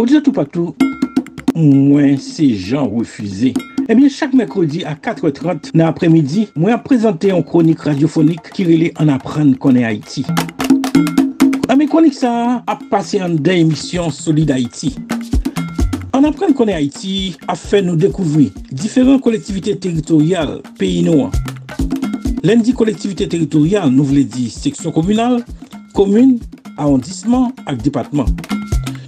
Odite tout patou, mwen se jan refuze. Ebyen, chak mekrodi a 4.30 nan apremidi, mwen ap prezante yon kronik radyofonik ki rele an apren konen Haiti. Ame kronik sa ap pase an den emisyon Solid Haiti. An apren konen Haiti ap fe nou dekouvri diferent kolektivite teritorial peyi nou an. Lendi kolektivite teritorial nou vle di seksyon komunal, komune, arrondissement ak departement.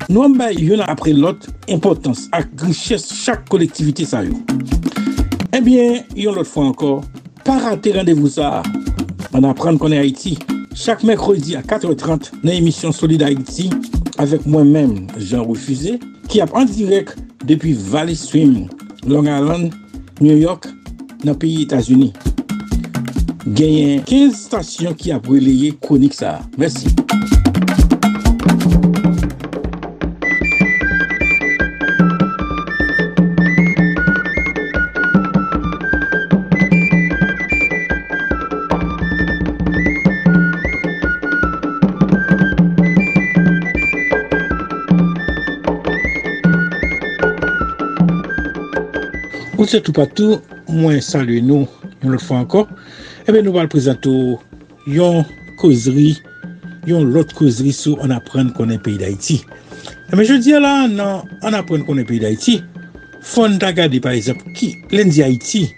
Nou an bay yon apre lot impotans ak riches chak kolektivite sa yo. Eh Ebyen, yon lot fwa ankor, pa rate randevou sa. An apren konen Haiti, chak mekrodi a 4.30 nan emisyon Solid Haiti avek mwen men Jean Refusé ki ap an direk depi Valley Stream, Long Island, New York, nan piyi Etasuni. Genyen 15 stasyon ki ap releye konik sa. Mersi. Ou se tou patou, mwen salye nou yon lot fwa anko. Ebe nou wal prezento yon kozri, yon lot kozri sou an apren konen peyi d'Haïti. Ebe je diya la, nan an apren konen peyi d'Haïti, fon ta gade par exemple ki len di Haïti,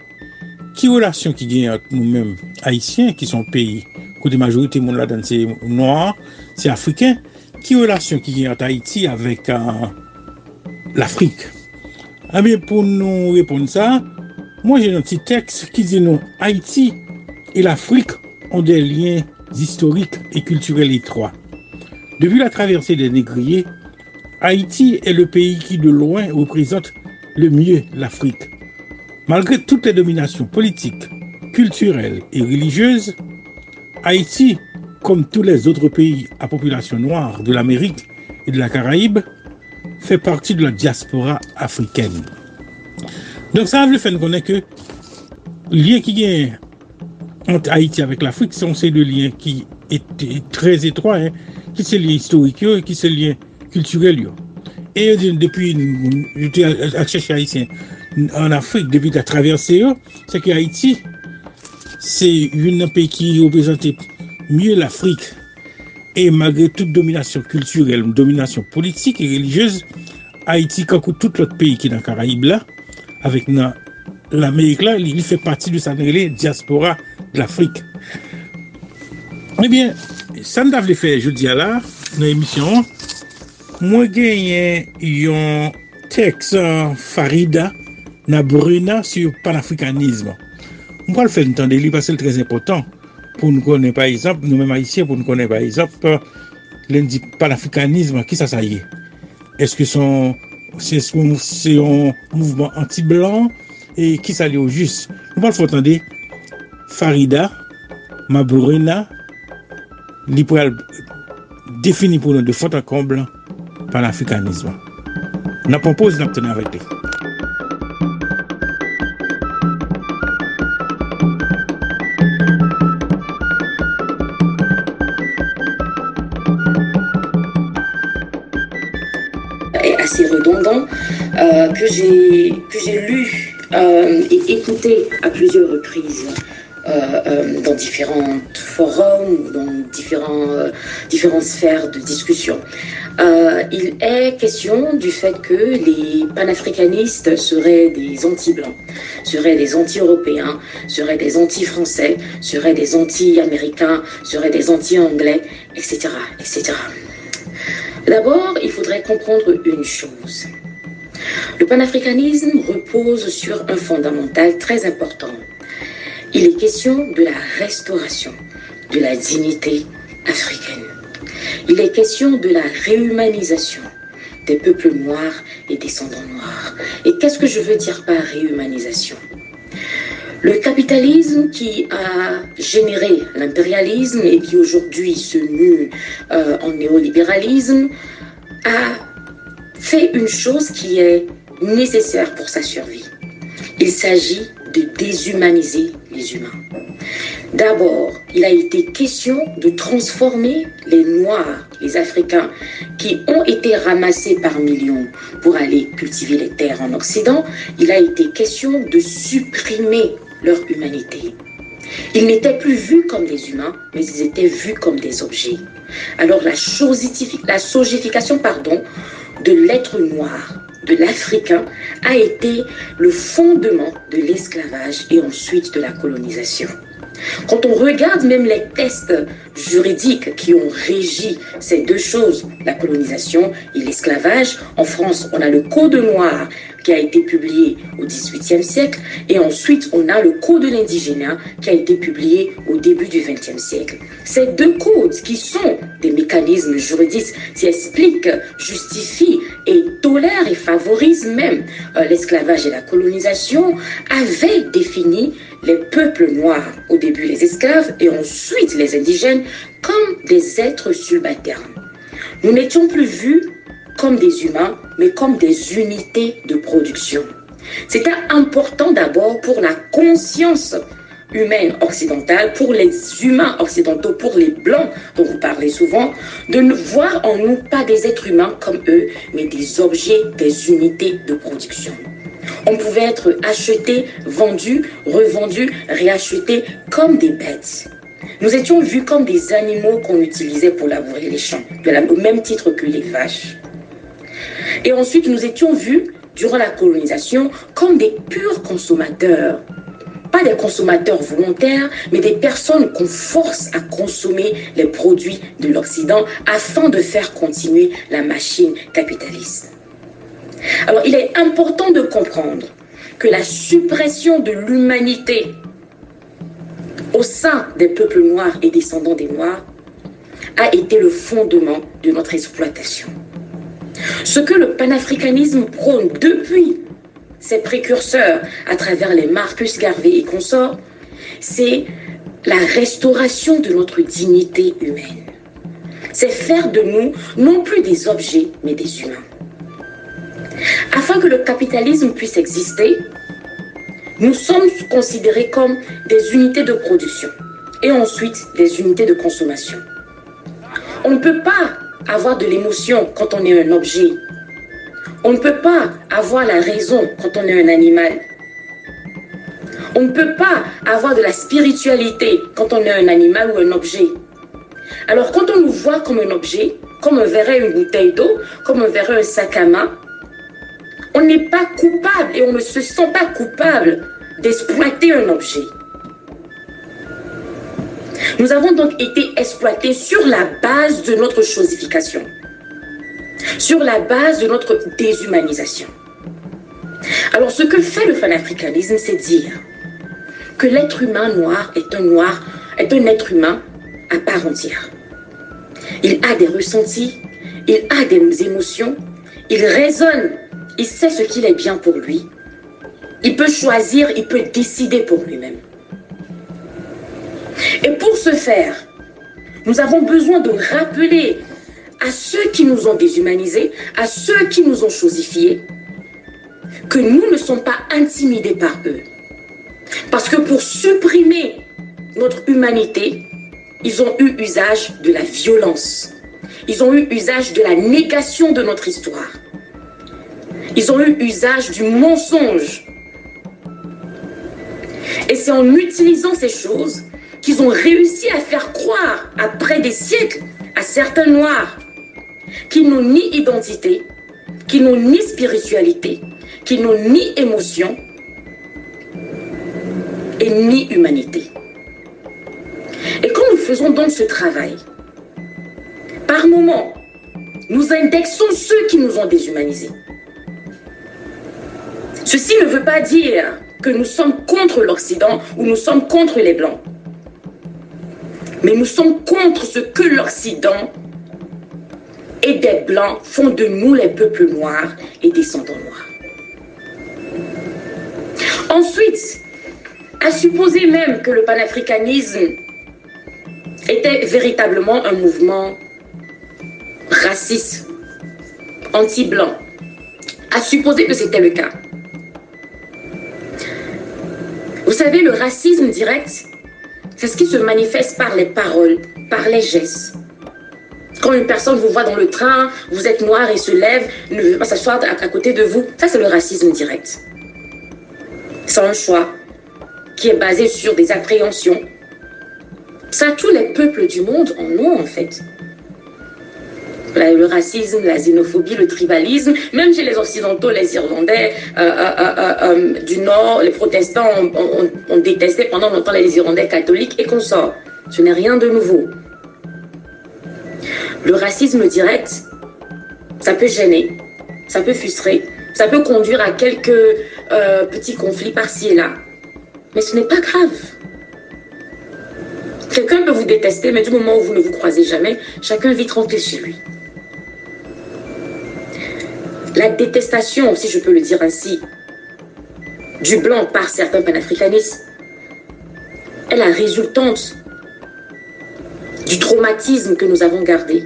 ki relasyon ki gen ak nou menm Haïtien ki son peyi, kote majorite moun la dan se noa, se Afriken, ki relasyon ki gen ak Haïti avèk uh, l'Afrique. Bien, pour nous répondre ça, moi j'ai un petit texte qui dit non, Haïti et l'Afrique ont des liens historiques et culturels étroits. Depuis la traversée des négriers, Haïti est le pays qui de loin représente le mieux l'Afrique. Malgré toutes les dominations politiques, culturelles et religieuses, Haïti, comme tous les autres pays à population noire de l'Amérique et de la Caraïbe, fait partie de la diaspora africaine. Donc ça veut faire connaître que le lien qui est entre Haïti avec l'Afrique sont ces deux liens qui étaient très étroits, hein, qui sont liens historiques et qui sont liens culturels. Et depuis, j'étais chercher Haïtien en Afrique, depuis la traversée, c'est que Haïti, c'est un pays qui représente mieux l'Afrique Et malgré toute domination culturelle, domination politique et religieuse, Haïti, comme tout l'autre pays qui est dans le Caraïbe là, avec l'Amérique là, il fait partie de sa diaspora de l'Afrique. Eh bien, ça ne le faire, je dis à là, dans l'émission, moi gagné un texte Farida Nabruna sur panafricanisme. On va le faire entendre, parce que c'est très important. pou nou konen par exemple, nou men maïsien pou nou konen par exemple, lèn di panafrikanisme, ki sa sa ye? Eske son, se yon mouvment anti-blanc, e ki sa li ou jus? Nou pal fote ande, Farida, Mabourena, li pou al defini pou nou de fote akomb panafrikanisme. Nan pon pose nan ptene avète. Que j'ai lu euh, et écouté à plusieurs reprises. Euh, dans différents forums, dans différents, différentes sphères de discussion. il est question du fait que les panafricanistes seraient des anti-blancs, seraient des anti-européens, seraient des anti-français, seraient des anti-américains, seraient des anti-anglais, etc., etc. D'abord, il faudrait comprendre une chose. Le panafricanisme repose sur un fondamental très important. Il est question de la restauration de la dignité africaine. Il est question de la réhumanisation des peuples noirs et descendants noirs. Et qu'est-ce que je veux dire par réhumanisation? Le capitalisme qui a généré l'impérialisme et qui aujourd'hui se mue euh, en néolibéralisme a fait une chose qui est nécessaire pour sa survie. Il s'agit de déshumaniser les humains. D'abord, il a été question de transformer les Noirs, les Africains, qui ont été ramassés par millions pour aller cultiver les terres en Occident, il a été question de supprimer leur humanité. Ils n'étaient plus vus comme des humains, mais ils étaient vus comme des objets. Alors la, la pardon, de l'être noir, de l'Africain, a été le fondement de l'esclavage et ensuite de la colonisation. Quand on regarde même les tests juridiques qui ont régi ces deux choses, la colonisation et l'esclavage, en France, on a le Code noir qui a été publié au XVIIIe siècle, et ensuite on a le Code de l'indigénat qui a été publié au début du XXe siècle. Ces deux codes qui sont des mécanismes juridiques qui expliquent, justifient et tolèrent et favorisent même euh, l'esclavage et la colonisation avaient défini les peuples noirs, au début les esclaves et ensuite les indigènes, comme des êtres subalternes. Nous n'étions plus vus comme des humains, mais comme des unités de production. C'était important d'abord pour la conscience humaine occidentale, pour les humains occidentaux, pour les blancs dont vous parlez souvent, de ne voir en nous pas des êtres humains comme eux, mais des objets, des unités de production. On pouvait être acheté, vendu, revendu, réacheté comme des bêtes. Nous étions vus comme des animaux qu'on utilisait pour labourer les champs, au même titre que les vaches. Et ensuite, nous étions vus, durant la colonisation, comme des purs consommateurs. Pas des consommateurs volontaires, mais des personnes qu'on force à consommer les produits de l'Occident afin de faire continuer la machine capitaliste. Alors, il est important de comprendre que la suppression de l'humanité au sein des peuples noirs et descendants des Noirs a été le fondement de notre exploitation. Ce que le panafricanisme prône depuis ses précurseurs à travers les Marcus Garvey et consorts, c'est la restauration de notre dignité humaine. C'est faire de nous non plus des objets, mais des humains. Afin que le capitalisme puisse exister, nous sommes considérés comme des unités de production et ensuite des unités de consommation. On ne peut pas avoir de l'émotion quand on est un objet. On ne peut pas avoir la raison quand on est un animal. On ne peut pas avoir de la spiritualité quand on est un animal ou un objet. Alors quand on nous voit comme un objet, comme on verrait une bouteille d'eau, comme on verrait un sac à main, on n'est pas coupable et on ne se sent pas coupable d'exploiter un objet. Nous avons donc été exploités sur la base de notre chosification, sur la base de notre déshumanisation. Alors ce que fait le panafricanisme, c'est dire que l'être humain noir est un noir, est un être humain à part entière. Il a des ressentis, il a des émotions, il raisonne, il sait ce qu'il est bien pour lui. Il peut choisir, il peut décider pour lui-même. Et pour ce faire, nous avons besoin de rappeler à ceux qui nous ont déshumanisés, à ceux qui nous ont chosifiés, que nous ne sommes pas intimidés par eux. Parce que pour supprimer notre humanité, ils ont eu usage de la violence. Ils ont eu usage de la négation de notre histoire. Ils ont eu usage du mensonge. Et c'est en utilisant ces choses qu'ils ont réussi à faire croire, après des siècles, à certains Noirs, qu'ils n'ont ni identité, qu'ils n'ont ni spiritualité, qu'ils n'ont ni émotion et ni humanité. Et quand nous faisons donc ce travail, par moments, nous indexons ceux qui nous ont déshumanisés. Ceci ne veut pas dire que nous sommes contre l'Occident ou nous sommes contre les Blancs. Mais nous sommes contre ce que l'Occident et des Blancs font de nous les peuples noirs et descendants noirs. Ensuite, à supposer même que le panafricanisme était véritablement un mouvement raciste, anti-blanc, à supposer que c'était le cas. Savez, le racisme direct, C'est ce qui se manifeste par les paroles, par les gestes. Quand une personne vous voit dans le train, vous êtes noir et se lève, ne veut pas s'asseoir à côté de vous, ça c'est le racisme direct. C'est un choix qui est basé sur des appréhensions. Ça, tous les peuples du monde en ont en fait. Le racisme, la xénophobie, le tribalisme, même chez les Occidentaux, les Irlandais euh, euh, euh, du Nord, les protestants ont, détesté pendant longtemps les Irlandais catholiques et consorts. Ce n'est rien de nouveau. Le racisme direct, ça peut gêner, ça peut frustrer, ça peut conduire à quelques petits conflits par-ci et là. Mais ce n'est pas grave. Quelqu'un peut vous détester, mais du moment où vous ne vous croisez jamais, chacun vit tranquille chez lui. La détestation, si je peux le dire ainsi, du blanc par certains panafricanistes est la résultante du traumatisme que nous avons gardé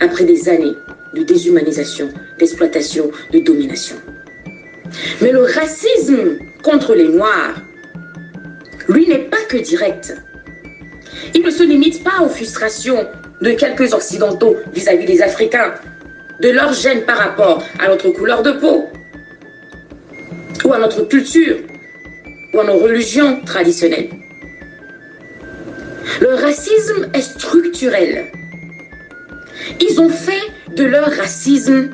après des années de déshumanisation, d'exploitation, de domination. Mais le racisme contre les Noirs lui n'est pas que direct. Il ne se limite pas aux frustrations de quelques Occidentaux vis-à-vis des Africains, de leur gêne par rapport à notre couleur de peau, ou à notre culture, ou à nos religions traditionnelles. Le racisme est structurel. Ils ont fait de leur racisme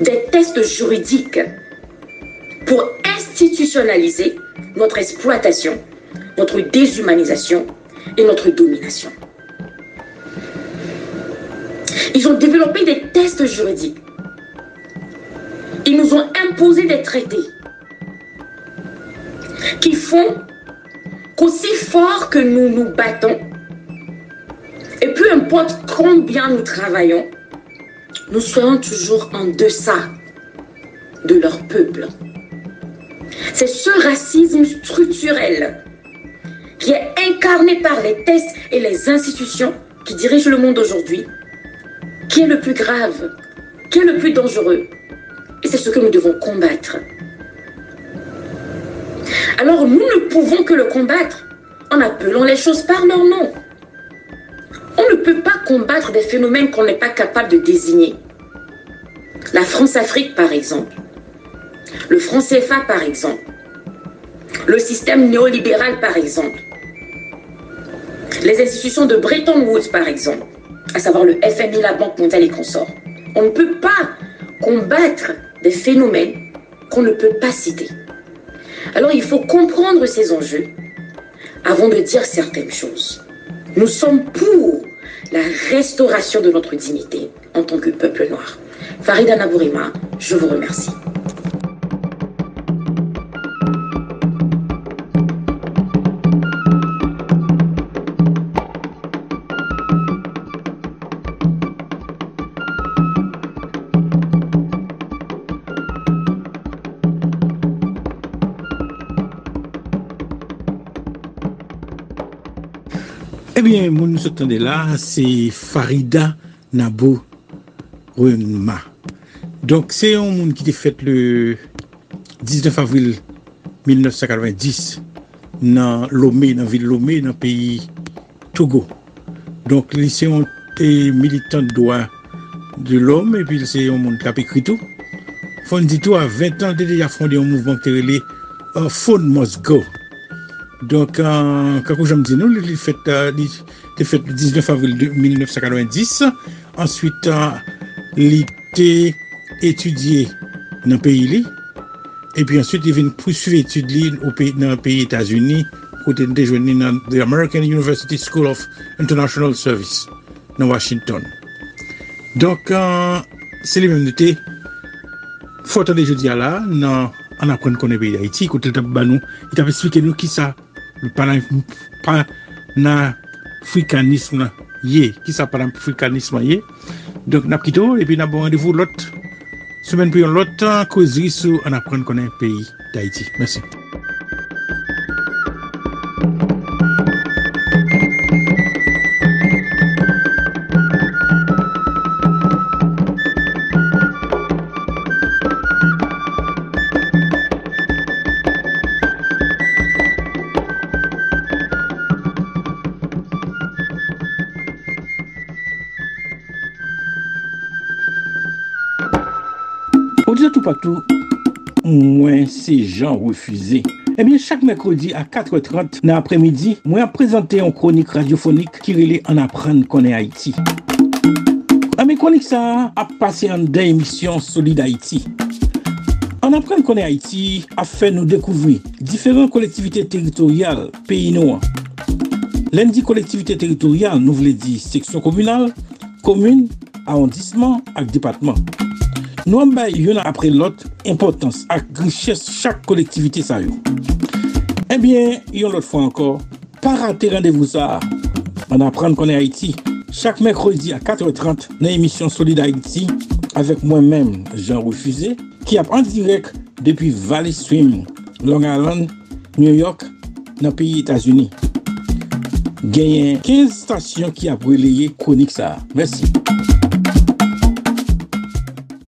des tests juridiques pour institutionnaliser notre exploitation, notre déshumanisation et notre domination. Ils ont développé des tests juridiques. Ils nous ont imposé des traités qui font qu'aussi fort que nous nous battons, et peu importe combien nous travaillons, nous serons toujours en deçà de leur peuple. C'est ce racisme structurel qui est incarné par les tests et les institutions qui dirigent le monde aujourd'hui, qui est le plus grave, qui est le plus dangereux? Et c'est ce que nous devons combattre. Alors nous ne pouvons que le combattre en appelant les choses par leur nom. On ne peut pas combattre des phénomènes qu'on n'est pas capable de désigner. La France-Afrique, par exemple. Le franc CFA, par exemple. Le système néolibéral, par exemple. Les institutions de Bretton Woods, par exemple. À savoir le FMI, la Banque mondiale et consorts. On ne peut pas combattre des phénomènes qu'on ne peut pas citer. Alors il faut comprendre ces enjeux avant de dire certaines choses. Nous sommes pour la restauration de notre dignité en tant que peuple noir. Farida Nabourima, je vous remercie. Ebyen, moun nou sotande la, se Farida Nabo Renma. Donk, se yon moun ki te fet le 19 avril 1990 nan Lomé, nan vil Lomé, nan peyi Togo. Donk, li se yon te militant doa de l'om, epi se yon moun kap ekrito. Fon dito a 20 an, te deja fonde yon mouvment terele uh, Phone Must Go. Donk, kakou jom di nou, li fèt 19 avril 1990. Answit, li te etudye nan peyi li. E pi answit, li ven pousuive etudye nan peyi Etasuni, kote de jweni nan The American University School of International Service nan Washington. Donk, se li men nete, fote de jodi ala, nan an apren konen peyi da iti, kote l tap banou, il tap esplike nou ki sa ça panafricanisme ye. Qui ça panafricanisme ye? Donc n'a quitté et puis n'a bon rendez-vous l'autre semaine puis l'autre causerie sur on apprend qu'on est un pays d'Haïti. Merci Bodi tout patou, mwen se jan refuze. Ebyen, chak mekrodi a 4.30 nan apremidi, mwen ap prezante yon kronik radyofonik ki rele an apren konen Haiti. Ame konik sa ap pase an den emisyon Solid Haiti. An apren konen Haiti ap fe nou dekouvri diferent kolektivite teritorial peyi nou an. Len di kolektivite teritorial nou vle di seksyon komunal, komune, arrondissement ak depatman. Nou an bay yon apre lot impotans ak griches chak kolektivite sa yo. Eh Ebyen, yon lot fwa ankor, pa rate randevou sa. An apren konen Haiti, chak mekrodi a 4.30 nan emisyon Solid Haiti avek mwen men Jean Refusé ki ap an direk depi Valley Stream, Long Island, New York, nan piyi Etasuni. Genyen 15 stasyon ki ap releye konik sa. Mersi.